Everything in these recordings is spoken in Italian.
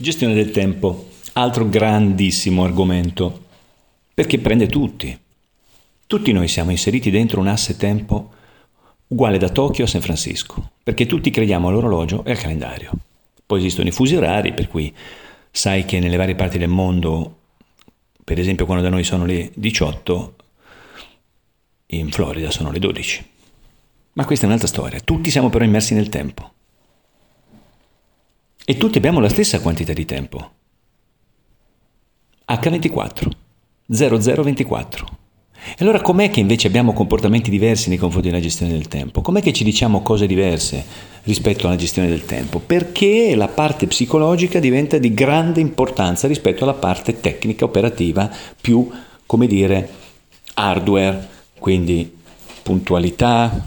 Gestione del tempo, altro grandissimo argomento, perché prende tutti. Tutti noi siamo inseriti dentro un asse tempo uguale da Tokyo a San Francisco, perché tutti crediamo all'orologio e al calendario. Poi esistono i fusi orari, per cui sai che nelle varie parti del mondo, per esempio quando da noi sono le 18, in Florida sono le 12. Ma questa è un'altra storia, tutti siamo però immersi nel tempo. E tutti abbiamo la stessa quantità di tempo. H24, 0024. E allora com'è che invece abbiamo comportamenti diversi nei confronti della gestione del tempo? Com'è che ci diciamo cose diverse rispetto alla gestione del tempo? Perché la parte psicologica diventa di grande importanza rispetto alla parte tecnica, operativa, più, come dire, hardware, quindi puntualità,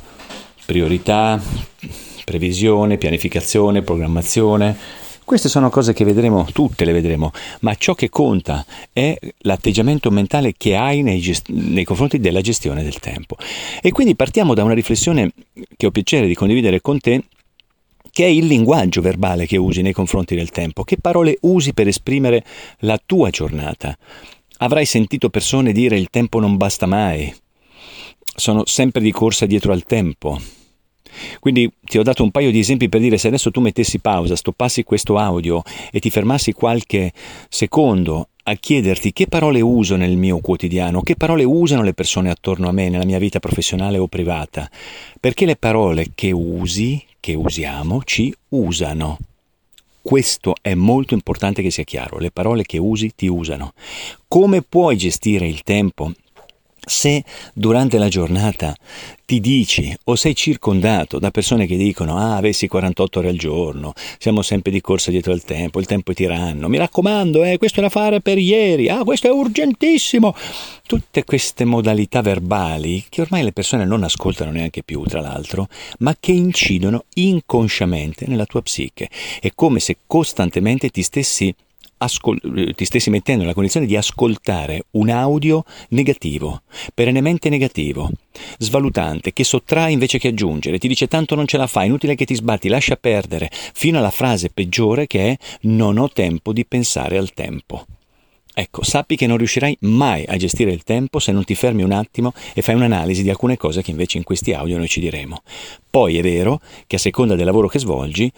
priorità, previsione, pianificazione, programmazione. Queste sono cose che vedremo, tutte le vedremo, ma ciò che conta è l'atteggiamento mentale che hai nei, gest- nei confronti della gestione del tempo. E quindi partiamo da una riflessione che ho piacere di condividere con te che è il linguaggio verbale che usi nei confronti del tempo, che parole usi per esprimere la tua giornata. Avrai sentito persone dire il tempo non basta mai, sono sempre di corsa dietro al tempo, quindi ti ho dato un paio di esempi per dire se adesso tu mettessi pausa, stoppassi questo audio e ti fermassi qualche secondo a chiederti che parole uso nel mio quotidiano, che parole usano le persone attorno a me nella mia vita professionale o privata, perché le parole che usi, che usiamo, ci usano. Questo è molto importante che sia chiaro, le parole che usi ti usano. Come puoi gestire il tempo se durante la giornata ti dici o sei circondato da persone che dicono ah avessi 48 ore al giorno, siamo sempre di corsa dietro al tempo, il tempo è tiranno, mi raccomando, eh, questo è da fare per ieri, ah questo è urgentissimo, tutte queste modalità verbali che ormai le persone non ascoltano neanche più tra l'altro, ma che incidono inconsciamente nella tua psiche, è come se costantemente ti stessi ascol- ti stessi mettendo nella condizione di ascoltare un audio negativo, perennemente negativo, svalutante, che sottrae invece che aggiungere, ti dice tanto non ce la fai, inutile che ti sbatti, lascia perdere, fino alla frase peggiore che è non ho tempo di pensare al tempo. Ecco, sappi che non riuscirai mai a gestire il tempo se non ti fermi un attimo e fai un'analisi di alcune cose che invece in questi audio noi ci diremo. Poi è vero che a seconda del lavoro che svolgi,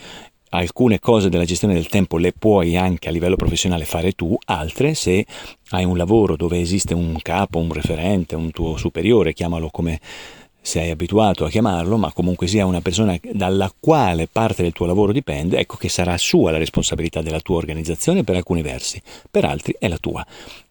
alcune cose della gestione del tempo le puoi anche a livello professionale fare tu, altre se hai un lavoro dove esiste un capo, un referente, un tuo superiore, chiamalo come sei abituato a chiamarlo, ma comunque sia una persona dalla quale parte del tuo lavoro dipende, ecco che sarà sua la responsabilità della tua organizzazione per alcuni versi, per altri è la tua.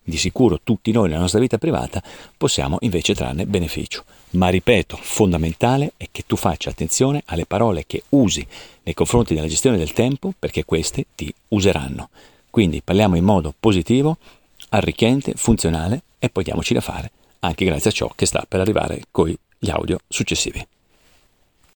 Di sicuro tutti noi nella nostra vita privata possiamo invece trarne beneficio. Ma ripeto, fondamentale è che tu faccia attenzione alle parole che usi nei confronti della gestione del tempo perché queste ti useranno. Quindi parliamo in modo positivo, arricchente, funzionale e poi diamoci da fare anche grazie a ciò che sta per arrivare con gli audio successivi.